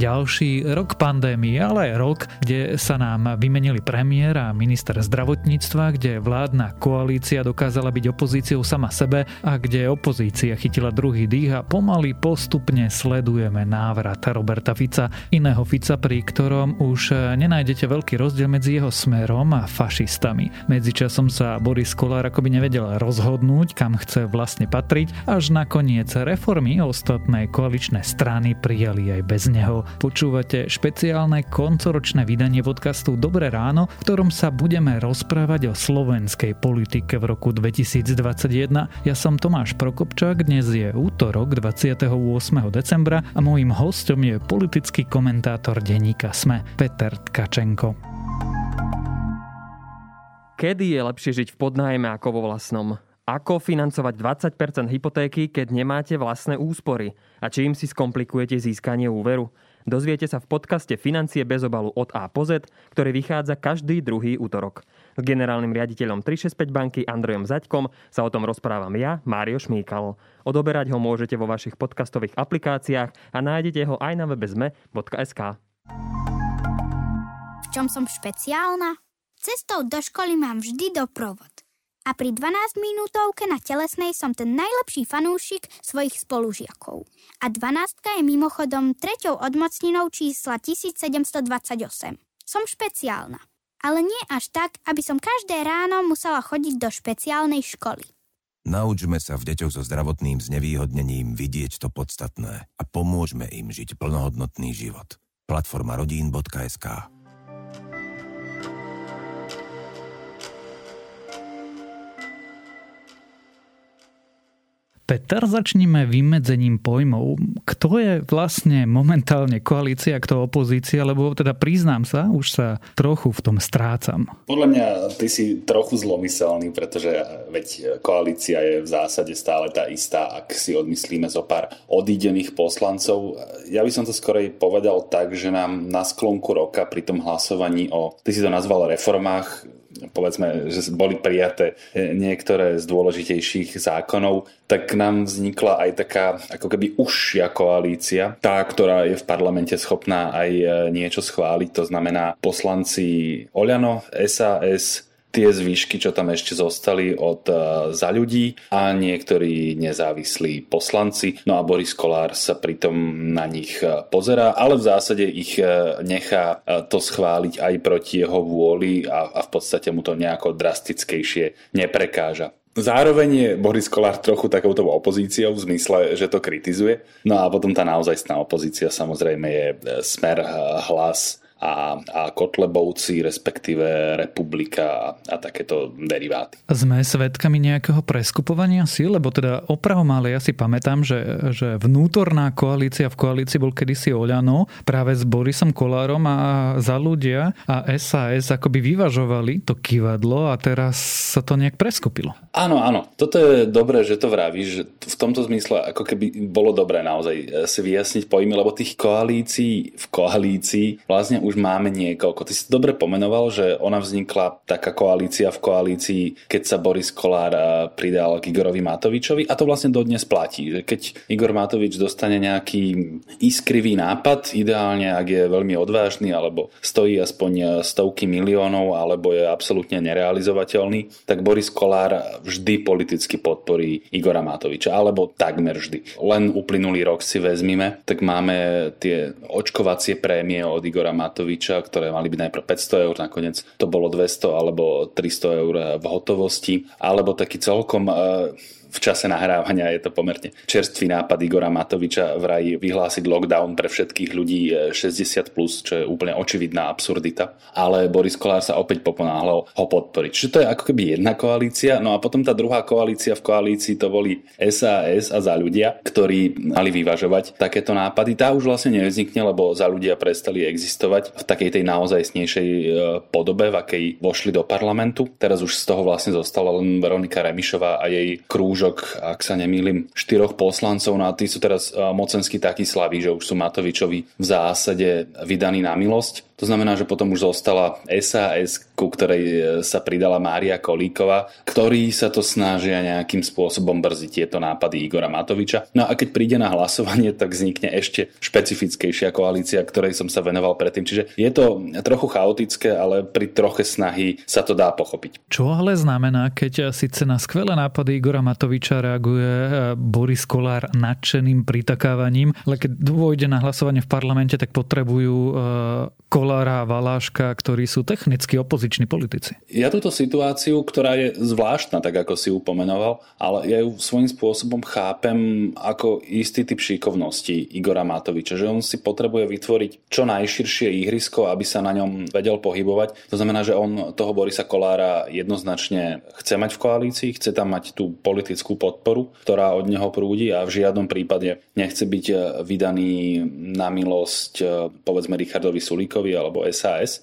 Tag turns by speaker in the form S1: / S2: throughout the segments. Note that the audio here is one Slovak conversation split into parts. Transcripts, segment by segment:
S1: ďalší rok pandémie, ale aj rok, kde sa nám vymenili premiér a minister zdravotníctva, kde vládna koalícia dokázala byť opozíciou sama sebe a kde opozícia chytila druhý dých a pomaly postupne sledujeme návrat Roberta Fica, iného Fica, pri ktorom už nenájdete veľký rozdiel medzi jeho smerom a fašistami. Medzičasom sa Boris Kolár akoby nevedel rozhodnúť, kam chce vlastne patriť, až nakoniec reformy ostatné koaličné strany prijali aj bez neho. Počúvate špeciálne koncoročné vydanie podcastu Dobré ráno, v ktorom sa budeme rozprávať o slovenskej politike v roku 2021. Ja som Tomáš Prokopčák, dnes je útorok 28. decembra a môjim hostom je politický komentátor denníka SME Peter Tkačenko.
S2: Kedy je lepšie žiť v podnájme ako vo vlastnom? Ako financovať 20% hypotéky, keď nemáte vlastné úspory? A čím si skomplikujete získanie úveru? Dozviete sa v podcaste Financie bez obalu od A po Z, ktorý vychádza každý druhý útorok. S generálnym riaditeľom 365 banky Andrejom Zaďkom sa o tom rozprávam ja, Mário Šmíkal. Odoberať ho môžete vo vašich podcastových aplikáciách a nájdete ho aj na webe zme.sk.
S3: V čom som špeciálna? Cestou do školy mám vždy doprovod. A pri 12 minútovke na telesnej som ten najlepší fanúšik svojich spolužiakov. A 12 je mimochodom treťou odmocninou čísla 1728. Som špeciálna. Ale nie až tak, aby som každé ráno musela chodiť do špeciálnej školy.
S4: Naučme sa v deťoch so zdravotným znevýhodnením vidieť to podstatné a pomôžme im žiť plnohodnotný život. Platforma rodín.sk
S1: Peter, začníme vymedzením pojmov. Kto je vlastne momentálne koalícia, kto opozícia, lebo teda priznám sa, už sa trochu v tom strácam.
S5: Podľa mňa ty si trochu zlomyselný, pretože veď koalícia je v zásade stále tá istá, ak si odmyslíme zo pár odídených poslancov. Ja by som to skorej povedal tak, že nám na sklonku roka pri tom hlasovaní o, ty si to nazval reformách, povedzme, že boli prijaté niektoré z dôležitejších zákonov, tak nám vznikla aj taká ako keby užšia koalícia, tá, ktorá je v parlamente schopná aj niečo schváliť, to znamená poslanci Oľano, SAS, tie zvyšky, čo tam ešte zostali od e, za ľudí a niektorí nezávislí poslanci. No a Boris Kolár sa pritom na nich e, pozerá, ale v zásade ich e, nechá to schváliť aj proti jeho vôli a, a v podstate mu to nejako drastickejšie neprekáža. Zároveň je Boris Kolár trochu takouto opozíciou v zmysle, že to kritizuje. No a potom tá naozajstná opozícia samozrejme je smer, hlas, a, a Kotlebovci, respektíve Republika a, a takéto deriváty.
S1: Sme svedkami nejakého preskupovania síl, lebo teda opravom ale ja si pamätám, že, že vnútorná koalícia v koalícii bol kedysi Oľano práve s Borisom Kolárom a za ľudia a SAS akoby vyvažovali to kývadlo a teraz sa to nejak preskupilo.
S5: Áno, áno. Toto je dobré, že to vravíš, že v tomto zmysle ako keby bolo dobré naozaj si vyjasniť pojmy, lebo tých koalícií v koalícii vlastne už máme niekoľko. Ty si dobre pomenoval, že ona vznikla taká koalícia v koalícii, keď sa Boris Kolár pridal k Igorovi Matovičovi a to vlastne dodnes platí. Že keď Igor Matovič dostane nejaký iskrivý nápad, ideálne ak je veľmi odvážny alebo stojí aspoň stovky miliónov alebo je absolútne nerealizovateľný, tak Boris Kolár vždy politicky podporí Igora Matoviča, alebo takmer vždy. Len uplynulý rok si vezmime, tak máme tie očkovacie prémie od Igora Matoviča Matoviča, ktoré mali byť najprv 500 eur, nakoniec to bolo 200 alebo 300 eur v hotovosti, alebo taký celkom v čase nahrávania je to pomerne čerstvý nápad Igora Matoviča vraj vyhlásiť lockdown pre všetkých ľudí 60+, plus, čo je úplne očividná absurdita. Ale Boris Kolár sa opäť poponáhľal ho podporiť. Čiže to je ako keby jedna koalícia, no a potom tá druhá koalícia v koalícii to boli SAS a za ľudia, ktorí mali vyvažovať takéto nápady. Tá už vlastne nevznikne, lebo za ľudia prestali existovať v takej tej naozaj e, podobe, v akej vošli do parlamentu. Teraz už z toho vlastne zostala len Veronika Remišová a jej krúž krúžok, ak sa nemýlim, štyroch poslancov, no a tí sú teraz mocensky takí slaví, že už sú Matovičovi v zásade vydaní na milosť. To znamená, že potom už zostala SAS, ku ktorej e, sa pridala Mária Kolíková, ktorí sa to snažia nejakým spôsobom brziť tieto nápady Igora Matoviča. No a keď príde na hlasovanie, tak vznikne ešte špecifickejšia koalícia, ktorej som sa venoval predtým. Čiže je to trochu chaotické, ale pri troche snahy sa to dá pochopiť.
S1: Čo ale znamená, keď síce na skvelé nápady Igora Matoviča reaguje e, Boris Kolár nadšeným pritakávaním, ale keď dôjde na hlasovanie v parlamente, tak potrebujú e, Kolára a Valáška, ktorí sú technicky opoziční politici.
S5: Ja túto situáciu, ktorá je zvláštna, tak ako si upomenoval, ale ja ju svojím spôsobom chápem ako istý typ šikovnosti Igora Matoviča, že on si potrebuje vytvoriť čo najširšie ihrisko, aby sa na ňom vedel pohybovať. To znamená, že on toho Borisa Kolára jednoznačne chce mať v koalícii, chce tam mať tú politickú podporu, ktorá od neho prúdi a v žiadnom prípade nechce byť vydaný na milosť povedzme Richardovi Sulíkovi, alebo SAS.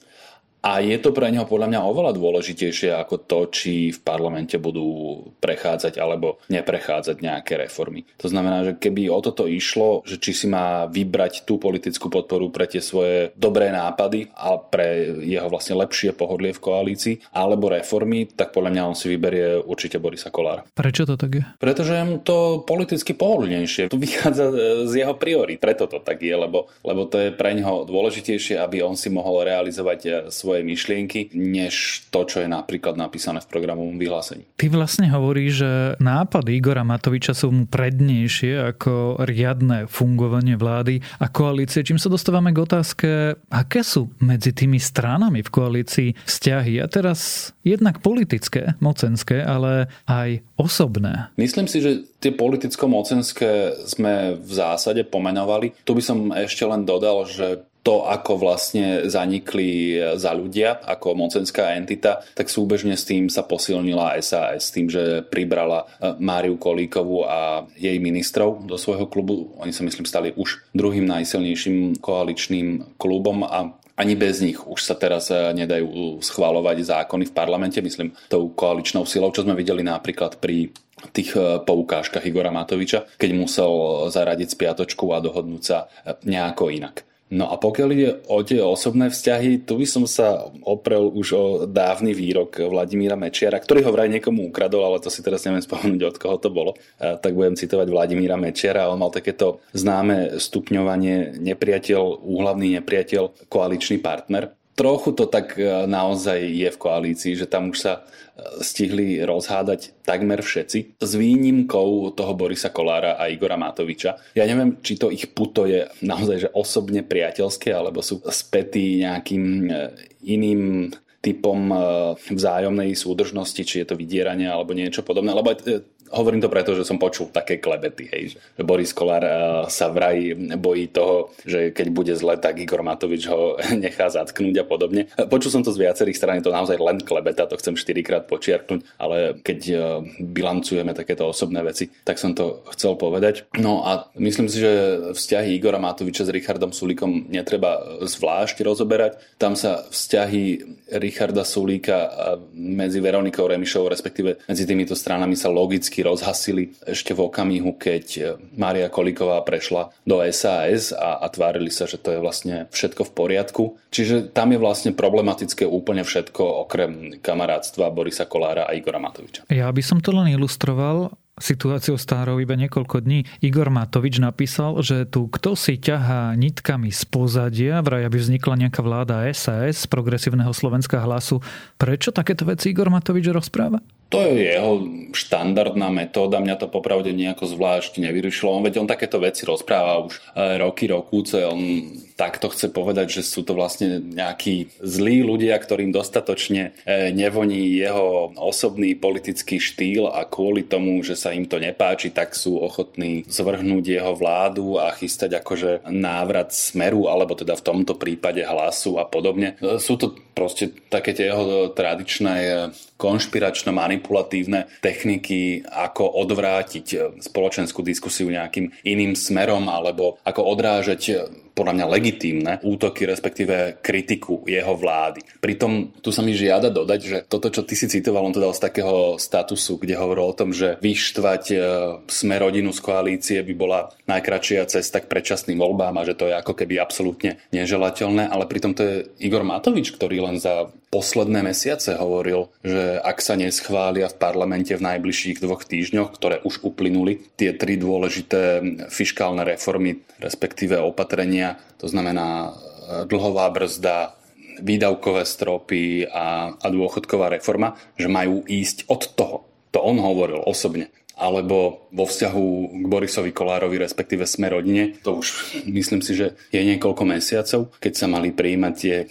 S5: A je to pre neho podľa mňa oveľa dôležitejšie ako to, či v parlamente budú prechádzať alebo neprechádzať nejaké reformy. To znamená, že keby o toto išlo, že či si má vybrať tú politickú podporu pre tie svoje dobré nápady a pre jeho vlastne lepšie pohodlie v koalícii, alebo reformy, tak podľa mňa on si vyberie určite Borisa Kolára.
S1: Prečo to tak je?
S5: Pretože je to politicky pohodlnejšie. Tu vychádza z jeho priory. Preto to tak je, lebo, lebo to je pre neho dôležitejšie, aby on si mohol realizovať svoj svoje myšlienky, než to, čo je napríklad napísané v programovom vyhlásení.
S1: Ty vlastne hovoríš, že nápady Igora Matoviča sú mu prednejšie ako riadne fungovanie vlády a koalície, čím sa dostávame k otázke, aké sú medzi tými stranami v koalícii vzťahy. A teraz jednak politické, mocenské, ale aj osobné.
S5: Myslím si, že tie politicko-mocenské sme v zásade pomenovali. Tu by som ešte len dodal, že to, ako vlastne zanikli za ľudia ako mocenská entita, tak súbežne s tým sa posilnila SAS, tým, že pribrala e, Máriu Kolíkovú a jej ministrov do svojho klubu. Oni sa myslím stali už druhým najsilnejším koaličným klubom a ani bez nich už sa teraz e, nedajú schváľovať zákony v parlamente, myslím, tou koaličnou silou, čo sme videli napríklad pri tých poukážkach Igora Matoviča, keď musel zaradiť spiatočku a dohodnúť sa nejako inak. No a pokiaľ ide o tie osobné vzťahy, tu by som sa oprel už o dávny výrok Vladimíra Mečiara, ktorý ho vraj niekomu ukradol, ale to si teraz neviem spomenúť, od koho to bolo. Tak budem citovať Vladimíra Mečiara. On mal takéto známe stupňovanie nepriateľ, úhlavný nepriateľ, koaličný partner trochu to tak e, naozaj je v koalícii, že tam už sa e, stihli rozhádať takmer všetci, s výnimkou toho Borisa Kolára a Igora Matoviča. Ja neviem, či to ich puto je naozaj že osobne priateľské, alebo sú spätí nejakým e, iným typom vzájomnej súdržnosti, či je to vydieranie alebo niečo podobné. Lebo Hovorím to preto, že som počul také klebety, hej, že Boris Kolár eh, sa vraj bojí toho, že keď bude zle, tak Igor Matovič ho nechá zatknúť a podobne. Počul som to z viacerých strán, je to naozaj len klebeta, to chcem štyrikrát počiarknúť, ale keď eh, bilancujeme takéto osobné veci, tak som to chcel povedať. No a myslím si, že vzťahy Igora Matoviča s Richardom Sulíkom netreba zvlášť rozoberať. Tam sa vzťahy Richarda Sulíka medzi Veronikou Remišovou, respektíve medzi týmito stranami sa logicky prakticky rozhasili ešte v okamihu, keď e, Mária Koliková prešla do SAS a, a tvárili sa, že to je vlastne všetko v poriadku. Čiže tam je vlastne problematické úplne všetko okrem kamarátstva Borisa Kolára a Igora Matoviča.
S1: Ja by som to len ilustroval situáciou stárov iba niekoľko dní. Igor Matovič napísal, že tu kto si ťahá nitkami z pozadia, vraj aby vznikla nejaká vláda SAS, progresívneho Slovenska hlasu. Prečo takéto veci Igor Matovič rozpráva?
S5: To je jeho štandardná metóda, mňa to popravde nejako zvlášť nevyrušilo. On veď on takéto veci rozpráva už e, roky, rokúce. On takto chce povedať, že sú to vlastne nejakí zlí ľudia, ktorým dostatočne e, nevoní jeho osobný politický štýl a kvôli tomu, že sa im to nepáči, tak sú ochotní zvrhnúť jeho vládu a chystať akože návrat smeru, alebo teda v tomto prípade hlasu a podobne. E, sú to proste také tie jeho tradičné konšpiračno-manipulatívne techniky, ako odvrátiť spoločenskú diskusiu nejakým iným smerom alebo ako odrážať podľa mňa legitímne útoky, respektíve kritiku jeho vlády. Pritom tu sa mi žiada dodať, že toto, čo ty si citoval, on to dal z takého statusu, kde hovoril o tom, že vyštvať e, sme rodinu z koalície by bola najkračšia cesta k predčasným voľbám a že to je ako keby absolútne neželateľné, ale pritom to je Igor Matovič, ktorý len za posledné mesiace hovoril, že ak sa neschvália v parlamente v najbližších dvoch týždňoch, ktoré už uplynuli, tie tri dôležité fiskálne reformy, respektíve opatrenia, to znamená e, dlhová brzda, výdavkové stropy a, a dôchodková reforma, že majú ísť od toho. To on hovoril osobne alebo vo vzťahu k Borisovi Kolárovi, respektíve sme rodine. To už myslím si, že je niekoľko mesiacov, keď sa mali prijímať tie e,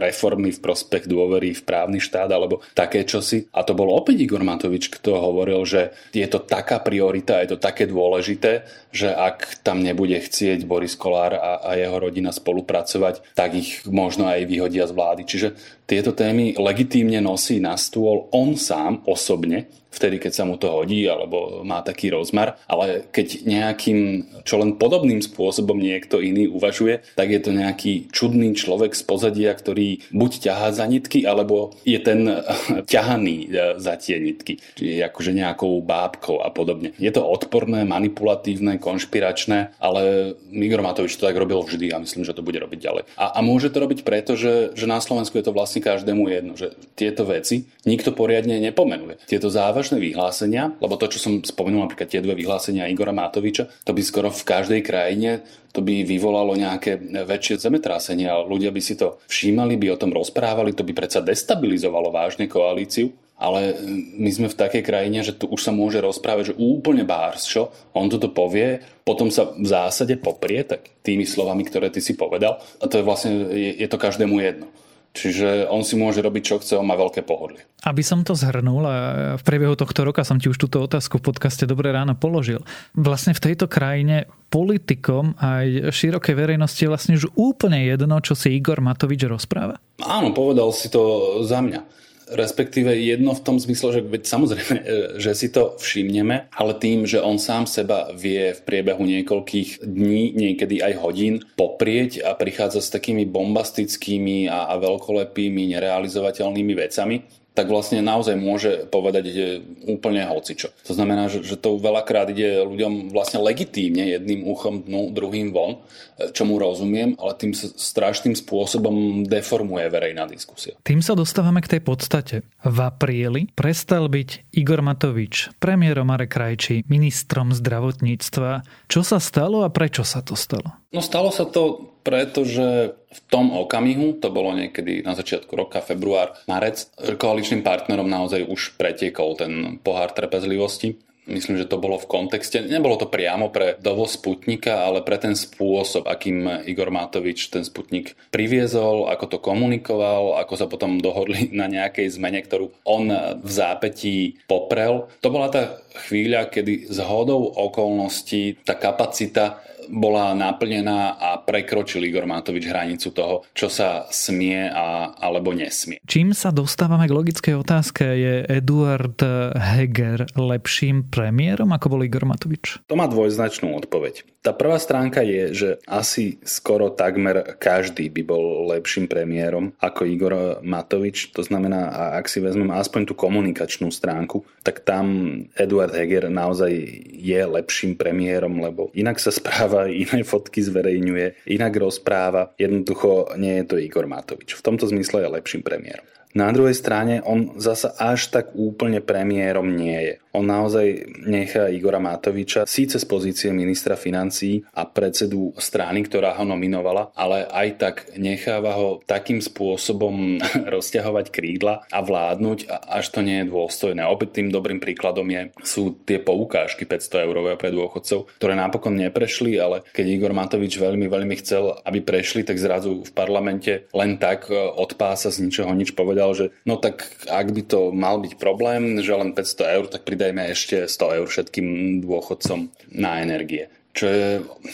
S5: reformy v prospech dôvery v právny štát alebo také čosi. A to bol opäť Igor Matovič, kto hovoril, že je to taká priorita, je to také dôležité, že ak tam nebude chcieť Boris Kolár a, a jeho rodina spolupracovať, tak ich možno aj vyhodia z vlády. Čiže tieto témy legitímne nosí na stôl on sám osobne, vtedy, keď sa mu to hodí alebo má taký rozmar, ale keď nejakým, čo len podobným spôsobom niekto iný uvažuje, tak je to nejaký čudný človek z pozadia, ktorý buď ťahá za nitky, alebo je ten ťahaný e, za tie nitky. Čiže akože nejakou bábkou a podobne. Je to odporné, manipulatívne, konšpiračné, ale Igor Matovič to tak robil vždy a myslím, že to bude robiť ďalej. A, a môže to robiť preto, že, že na Slovensku je to vlastne každému jedno, že tieto veci nikto poriadne nepomenuje. Tieto závažné závažné vyhlásenia, lebo to, čo som spomenul, napríklad tie dve vyhlásenia Igora Matoviča, to by skoro v každej krajine to by vyvolalo nejaké väčšie zemetrásenie a ľudia by si to všímali, by o tom rozprávali, to by predsa destabilizovalo vážne koalíciu. Ale my sme v takej krajine, že tu už sa môže rozprávať, že úplne báršo, on toto povie, potom sa v zásade poprie tak tými slovami, ktoré ty si povedal. A to je vlastne, je, je to každému jedno. Čiže on si môže robiť, čo chce, on má veľké pohodlie.
S1: Aby som to zhrnul, a v priebehu tohto roka som ti už túto otázku v podcaste Dobré ráno položil. Vlastne v tejto krajine politikom aj širokej verejnosti je vlastne už úplne jedno, čo si Igor Matovič rozpráva?
S5: Áno, povedal si to za mňa respektíve jedno v tom zmysle, že veď samozrejme, e, že si to všimneme, ale tým, že on sám seba vie v priebehu niekoľkých dní, niekedy aj hodín poprieť a prichádza s takými bombastickými a, a veľkolepými, nerealizovateľnými vecami, tak vlastne naozaj môže povedať úplne hocičo. To znamená, že, že to veľakrát ide ľuďom vlastne legitímne jedným uchom dnu, druhým von, čo mu rozumiem, ale tým sa strašným spôsobom deformuje verejná diskusia.
S1: Tým sa dostávame k tej podstate. V apríli prestal byť Igor Matovič, premiérom Marek Krajčí, ministrom zdravotníctva. Čo sa stalo a prečo sa to stalo?
S5: No stalo sa to pretože v tom okamihu, to bolo niekedy na začiatku roka, február, marec, koaličným partnerom naozaj už pretiekol ten pohár trpezlivosti. Myslím, že to bolo v kontexte, nebolo to priamo pre dovoz Sputnika, ale pre ten spôsob, akým Igor Matovič ten Sputnik priviezol, ako to komunikoval, ako sa potom dohodli na nejakej zmene, ktorú on v zápetí poprel. To bola tá chvíľa, kedy z hodou okolností tá kapacita bola naplnená a prekročil Igor Matovič hranicu toho, čo sa smie a, alebo nesmie.
S1: Čím sa dostávame k logickej otázke, je Eduard Heger lepším premiérom, ako bol Igor Matovič?
S5: To má dvojznačnú odpoveď. Tá prvá stránka je, že asi skoro takmer každý by bol lepším premiérom ako Igor Matovič. To znamená, ak si vezmem aspoň tú komunikačnú stránku, tak tam Eduard Heger naozaj je lepším premiérom, lebo inak sa správa, iné fotky zverejňuje, inak rozpráva. Jednoducho nie je to Igor Matovič. V tomto zmysle je lepším premiérom. Na druhej strane on zasa až tak úplne premiérom nie je. On naozaj nechá Igora Matoviča síce z pozície ministra financí a predsedu strany, ktorá ho nominovala, ale aj tak necháva ho takým spôsobom rozťahovať krídla a vládnuť, až to nie je dôstojné. Opäť tým dobrým príkladom je, sú tie poukážky 500 eurové pre dôchodcov, ktoré napokon neprešli, ale keď Igor Matovič veľmi, veľmi chcel, aby prešli, tak zrazu v parlamente len tak e, od pása z ničoho nič povedal, že no tak ak by to mal byť problém, že len 500 eur, tak pridaj pridajme ešte 100 eur všetkým dôchodcom na energie. Čo je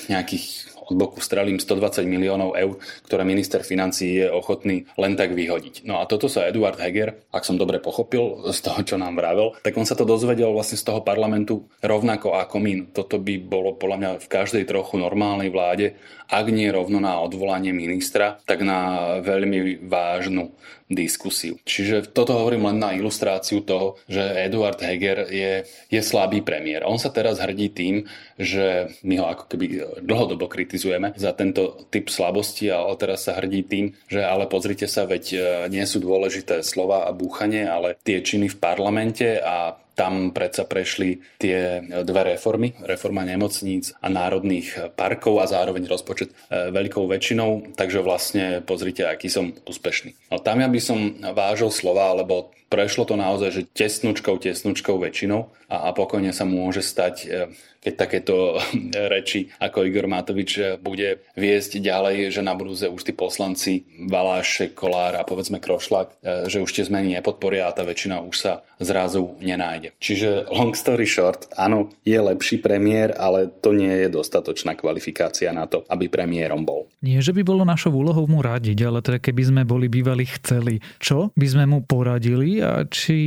S5: nejakých boku strelím 120 miliónov eur, ktoré minister financí je ochotný len tak vyhodiť. No a toto sa Eduard Heger, ak som dobre pochopil z toho, čo nám vravel, tak on sa to dozvedel vlastne z toho parlamentu rovnako ako my. Toto by bolo podľa mňa v každej trochu normálnej vláde, ak nie rovno na odvolanie ministra, tak na veľmi vážnu diskusiu. Čiže toto hovorím len na ilustráciu toho, že Eduard Heger je, je slabý premiér. On sa teraz hrdí tým, že my ho ako keby dlhodobo kritizujeme za tento typ slabosti a teraz sa hrdí tým, že ale pozrite sa, veď e, nie sú dôležité slova a búchanie, ale tie činy v parlamente a tam predsa prešli tie dve reformy, reforma nemocníc a národných parkov a zároveň rozpočet e, veľkou väčšinou, takže vlastne pozrite, aký som úspešný. No tam ja by som vážil slova, lebo prešlo to naozaj, že tesnúčkou, tesnúčkou väčšinou a, a pokojne sa môže stať e, keď takéto reči ako Igor Matovič bude viesť ďalej, že na budúce už tí poslanci Valáše, Kolár a povedzme Krošlak, e, že už tie zmeny nepodporia a tá väčšina už sa zrazu nenájde. Čiže long story short, áno, je lepší premiér, ale to nie je dostatočná kvalifikácia na to, aby premiérom bol.
S1: Nie, že by bolo našou úlohou mu radiť, ale teda keby sme boli bývali chceli, čo by sme mu poradili a či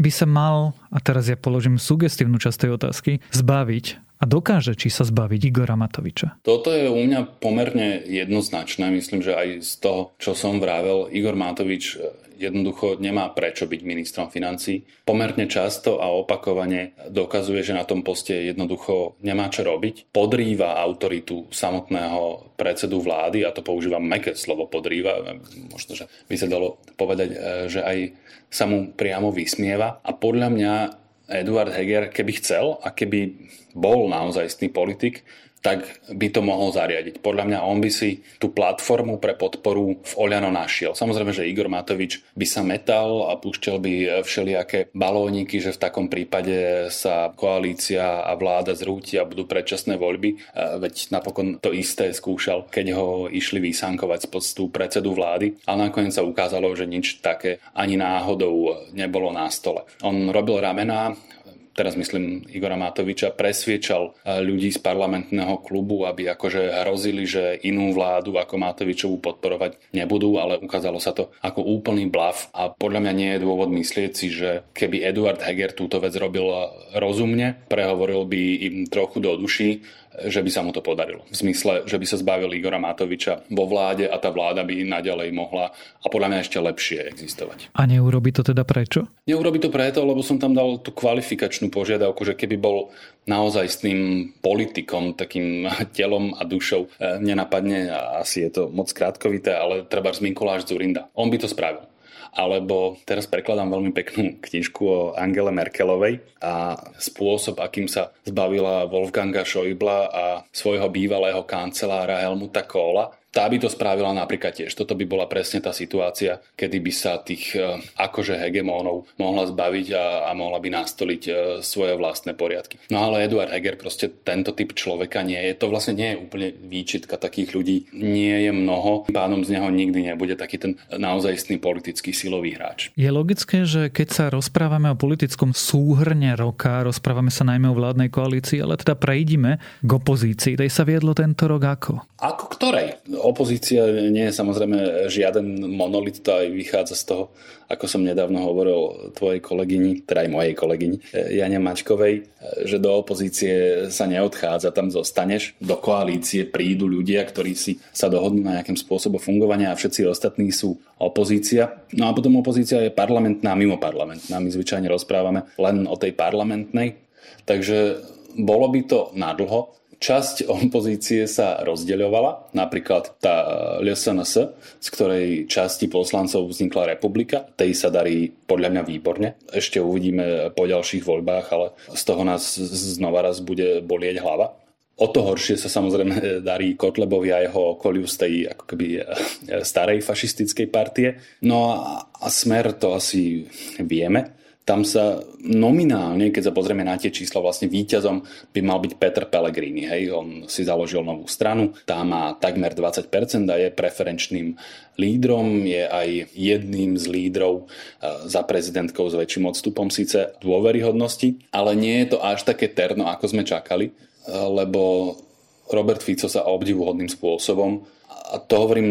S1: by sa mal, a teraz ja položím sugestívnu časť tej otázky, zbaviť a dokáže či sa zbaviť Igora Matoviča?
S5: Toto je u mňa pomerne jednoznačné. Myslím, že aj z toho, čo som vravel, Igor Matovič jednoducho nemá prečo byť ministrom financí. Pomerne často a opakovane dokazuje, že na tom poste jednoducho nemá čo robiť. Podrýva autoritu samotného predsedu vlády, a to používam meké slovo podrýva, možno, že by sa dalo povedať, e, že aj sa mu priamo vysmieva. A podľa mňa Eduard Heger, keby chcel a keby bol naozaj politik, tak by to mohol zariadiť. Podľa mňa on by si tú platformu pre podporu v Oľano našiel. Samozrejme, že Igor Matovič by sa metal a púšťal by všelijaké balóniky, že v takom prípade sa koalícia a vláda zrúti a budú predčasné voľby. E, veď napokon to isté skúšal, keď ho išli vysankovať z postu predsedu vlády. A nakoniec sa ukázalo, že nič také ani náhodou nebolo na stole. On robil ramená, teraz myslím Igora Matoviča, presviečal eh, ľudí z parlamentného klubu, aby akože hrozili, že inú vládu ako Matovičovú podporovať nebudú, ale ukázalo sa to ako úplný blav a podľa mňa nie je dôvod myslieť si, že keby Eduard Heger túto vec robil rozumne, prehovoril by im trochu do duší, že by sa mu to podarilo. V zmysle, že by sa zbavil Igora Matoviča vo vláde a tá vláda by naďalej mohla a podľa mňa ešte lepšie existovať.
S1: A neurobi to teda prečo?
S5: Neurobi to preto, lebo som tam dal tú kvalifikačnú požiadavku, že keby bol naozaj s tým politikom, takým telom a dušou, e, nenapadne, asi je to moc krátkovité, ale treba z Mikuláš Zurinda. On by to spravil alebo teraz prekladám veľmi peknú knižku o Angele Merkelovej a spôsob, akým sa zbavila Wolfganga Schäuble a svojho bývalého kancelára Helmuta Kohla tá by to spravila napríklad tiež. Toto by bola presne tá situácia, kedy by sa tých e, akože hegemónov mohla zbaviť a, a mohla by nastoliť e, svoje vlastné poriadky. No ale Eduard Heger proste tento typ človeka nie je. To vlastne nie je úplne výčitka takých ľudí. Nie je mnoho. Pánom z neho nikdy nebude taký ten naozajstný politický silový hráč.
S1: Je logické, že keď sa rozprávame o politickom súhrne roka, rozprávame sa najmä o vládnej koalícii, ale teda prejdime k opozícii. Tej sa viedlo tento rok ako?
S5: Ako ktorej? Opozícia nie je samozrejme žiaden monolit, to aj vychádza z toho, ako som nedávno hovoril tvojej kolegyni, teda aj mojej kolegyni, eh, Jane Mačkovej, eh, že do opozície sa neodchádza, tam zostaneš. Do koalície prídu ľudia, ktorí si sa dohodnú na nejakým spôsobom fungovania a všetci ostatní sú opozícia. No a potom opozícia je parlamentná mimo parlamentná. My zvyčajne rozprávame len o tej parlamentnej. Takže bolo by to nadlho, časť opozície sa rozdeľovala, napríklad tá LSNS, z ktorej časti poslancov vznikla republika, tej sa darí podľa mňa výborne. Ešte uvidíme po ďalších voľbách, ale z toho nás znova raz bude bolieť hlava. O to horšie sa samozrejme darí Kotlebovi a jeho okoliu z tej ako keby starej fašistickej partie. No a smer to asi vieme tam sa nominálne, keď sa pozrieme na tie čísla, vlastne víťazom by mal byť Petr Pellegrini. Hej? On si založil novú stranu, tá má takmer 20% a je preferenčným lídrom, je aj jedným z lídrov e, za prezidentkou s väčším odstupom síce dôveryhodnosti, ale nie je to až také terno, ako sme čakali, e, lebo Robert Fico sa obdivuhodným spôsobom, a to hovorím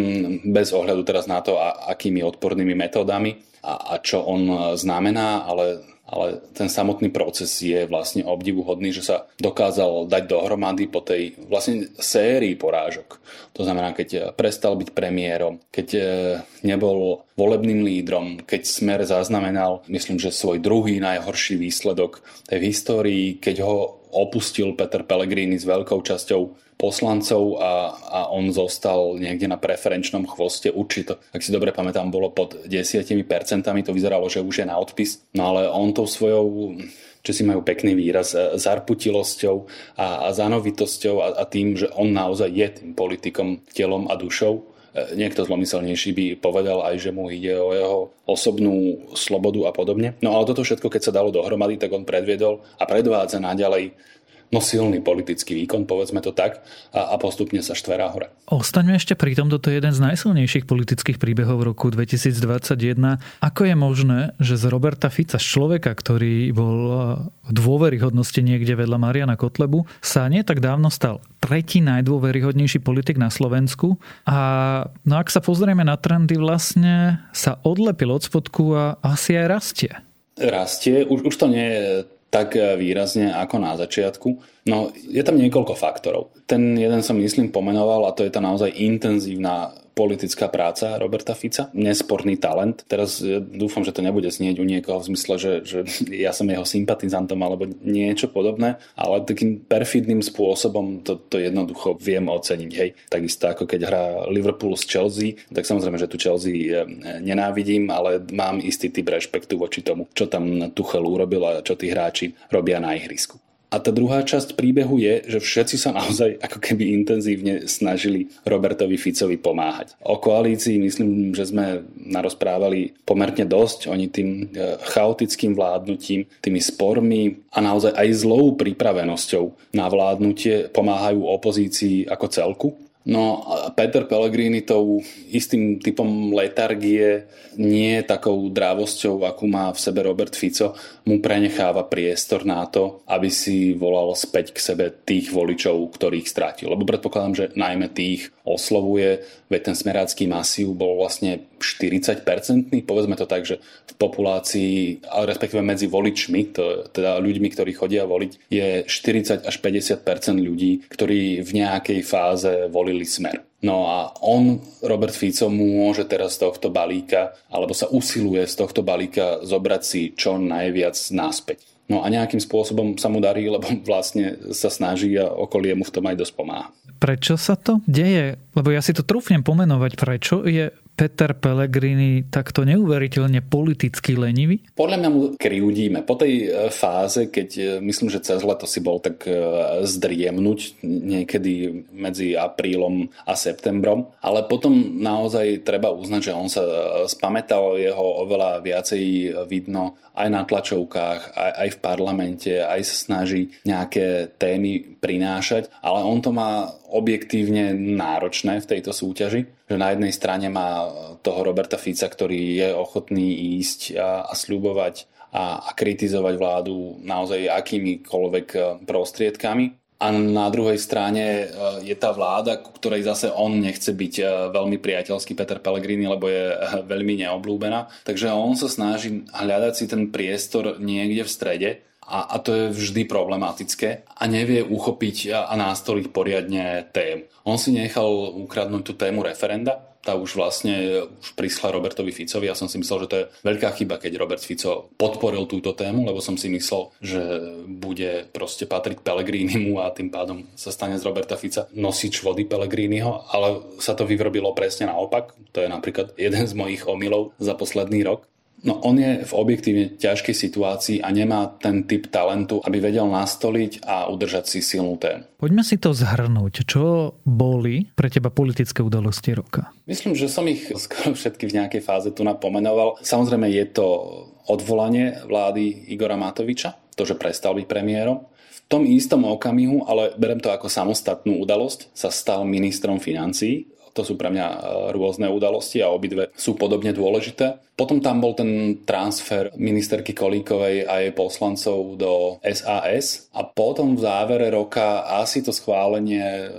S5: bez ohľadu teraz na to, a, akými odpornými metódami a, a čo on znamená, ale ale ten samotný proces je vlastne obdivuhodný, že sa dokázal dať dohromady po tej vlastne sérii porážok. To znamená, keď prestal byť premiérom, keď e, nebol volebným lídrom, keď Smer zaznamenal, myslím, že svoj druhý najhorší výsledok v histórii, keď ho opustil Peter Pellegrini s veľkou časťou poslancov a, a on zostal niekde na preferenčnom chvoste. Určite, ak si dobre pamätám, bolo pod 10%, to vyzeralo, že už je na odpis. No ale on tou svojou že si majú pekný výraz, e, zarputilosťou a, a zanovitosťou a, a tým, že on naozaj je tým politikom telom a dušou. E, niekto zlomyselnejší by povedal aj, že mu ide o jeho osobnú slobodu a podobne. No ale toto všetko, keď sa dalo dohromady, tak on predviedol a predvádza naďalej no silný politický výkon, povedzme to tak, a, a postupne sa štverá hore.
S1: Ostaňme ešte pri tom, toto je jeden z najsilnejších politických príbehov roku 2021. Ako je možné, že z Roberta Fica, z človeka, ktorý bol v dôveryhodnosti niekde vedľa Mariana Kotlebu, sa nie tak dávno stal tretí najdôveryhodnejší politik na Slovensku a no ak sa pozrieme na trendy, vlastne sa odlepil od spodku a asi aj rastie.
S5: Rastie, už, už to nie je tak výrazne ako na začiatku. No, je tam niekoľko faktorov. Ten jeden som myslím pomenoval a to je tá naozaj intenzívna politická práca Roberta Fica, nesporný talent. Teraz ja dúfam, že to nebude znieť u niekoho v zmysle, že, že ja som jeho sympatizantom alebo niečo podobné, ale takým perfidným spôsobom to, to jednoducho viem oceniť. Hej. Takisto ako keď hrá Liverpool s Chelsea, tak samozrejme, že tu Chelsea eh, nenávidím, ale mám istý typ rešpektu voči tomu, čo tam Tuchel urobil a čo tí hráči robia na ihrisku. A tá druhá časť príbehu je, že všetci sa naozaj ako keby intenzívne snažili Robertovi Ficovi pomáhať. O koalícii myslím, že sme narozprávali pomerne dosť. Oni tým e, chaotickým vládnutím, tými spormi a naozaj aj zlou pripravenosťou na vládnutie pomáhajú opozícii ako celku. No a Peter Pellegrini tou istým typom letargie, nie takou drávosťou, akú má v sebe Robert Fico, mu prenecháva priestor na to, aby si volal späť k sebe tých voličov, ktorých strátil. Lebo predpokladám, že najmä tých oslovuje, veď ten smerácký masív bol vlastne 40-percentný, povedzme to tak, že v populácii, ale respektíve medzi voličmi, to, teda ľuďmi, ktorí chodia voliť, je 40 až 50% ľudí, ktorí v nejakej fáze volili smer. No a on, Robert Fico, môže teraz z tohto balíka, alebo sa usiluje z tohto balíka zobrať si čo najviac náspäť. No a nejakým spôsobom sa mu darí, lebo vlastne sa snaží a okolie mu v tom aj dosť pomáha.
S1: Prečo sa to deje? Lebo ja si to trúfnem pomenovať, prečo je Peter Pellegrini takto neuveriteľne politicky lenivý?
S5: Podľa mňa mu kriudíme. Po tej e, fáze, keď e, myslím, že cez leto si bol tak e, zdriemnúť niekedy medzi aprílom a septembrom, ale potom naozaj treba uznať, že on sa spamätal jeho oveľa viacej vidno aj na tlačovkách, aj, aj v parlamente, aj sa snaží nejaké témy prinášať, ale on to má objektívne náročné v tejto súťaži, že na jednej strane má toho Roberta Fica, ktorý je ochotný ísť a, a sľubovať a, a kritizovať vládu naozaj akýmikoľvek e, prostriedkami. A na druhej strane e, je tá vláda, ku ktorej zase on nechce byť e, veľmi priateľský Peter Pellegrini, lebo je veľmi neoblúbená. Takže on sa snaží hľadať si ten priestor niekde v strede a, a to je vždy problematické a nevie uchopiť a, a nástoliť poriadne tém. On si nechal ukradnúť tú tému referenda, tá už vlastne už prišla Robertovi Ficovi. Ja som si myslel, že to je veľká chyba, keď Robert Fico podporil túto tému, lebo som si myslel, že bude proste patriť Pellegrinimu a tým pádom sa stane z Roberta Fica nosič vody Pellegriniho, ale sa to vyvrobilo presne naopak. To je napríklad jeden z mojich omylov za posledný rok. No on je v objektívne ťažkej situácii a nemá ten typ talentu, aby vedel nastoliť a udržať si silnú tému.
S1: Poďme si to zhrnúť. Čo boli pre teba politické udalosti roka?
S5: Myslím, že som ich skoro všetky v nejakej fáze tu napomenoval. Samozrejme je to odvolanie vlády Igora Matoviča, to, že prestal byť premiérom. V tom istom okamihu, ale berem to ako samostatnú udalosť, sa stal ministrom financií To sú pre mňa e, rôzne udalosti a obidve sú podobne dôležité. Potom tam bol ten transfer ministerky Kolíkovej a jej poslancov do SAS a potom v závere roka asi to schválenie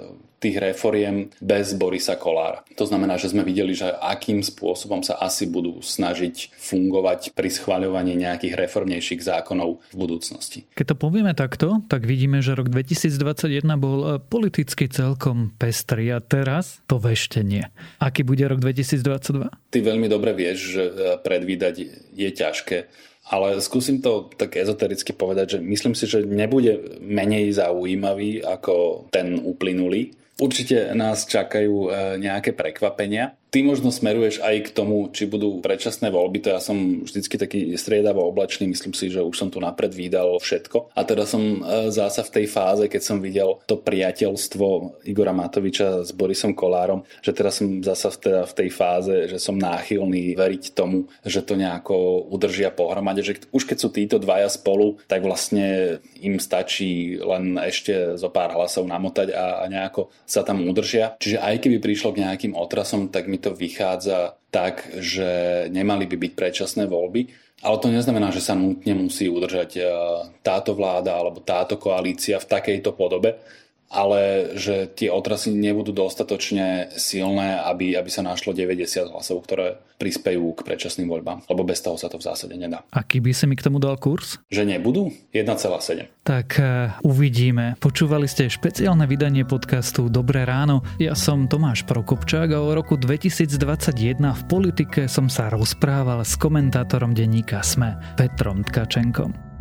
S5: tých reforiem bez Borisa Kolára. To znamená, že sme videli, že akým spôsobom sa asi budú snažiť fungovať pri schváľovaní nejakých reformnejších zákonov v budúcnosti.
S1: Keď to povieme takto, tak vidíme, že rok 2021 bol eh, politicky celkom pestrý a teraz to veštenie. Aký bude rok 2022?
S5: Ty veľmi dobre vieš, že eh, predvídať je ťažké ale skúsim to tak ezotericky povedať, že myslím si, že nebude menej zaujímavý ako ten uplynulý. Určite nás čakajú e, nejaké prekvapenia. Ty možno smeruješ aj k tomu, či budú predčasné voľby, to ja som vždycky taký striedavo oblačný, myslím si, že už som tu napred vydal všetko. A teda som e, zasa v tej fáze, keď som videl to priateľstvo Igora Matoviča s Borisom Kolárom, že teraz som zasa v, teda v tej fáze, že som náchylný veriť tomu, že to nejako udržia pohromade, že už keď sú títo dvaja spolu, tak vlastne im stačí len ešte zo pár hlasov namotať a, a nejako sa tam udržia. Čiže aj keby prišlo k nejakým otrasom, tak mi to vychádza tak, že nemali by byť predčasné voľby. Ale to neznamená, že sa nutne musí udržať e, táto vláda alebo táto koalícia v takejto podobe, ale že tie otrasy nebudú dostatočne silné, aby, aby sa našlo 90 hlasov, ktoré prispejú k predčasným voľbám, lebo bez toho sa to v zásade nedá.
S1: Aký by si mi k tomu dal kurz?
S5: Že nebudú? 1,7.
S1: Tak uh, uvidíme. Počúvali ste špeciálne vydanie podcastu Dobré ráno. Ja som Tomáš Prokopčák a o roku 2021 v politike som sa rozprával s komentátorom denníka SME Petrom Tkačenkom.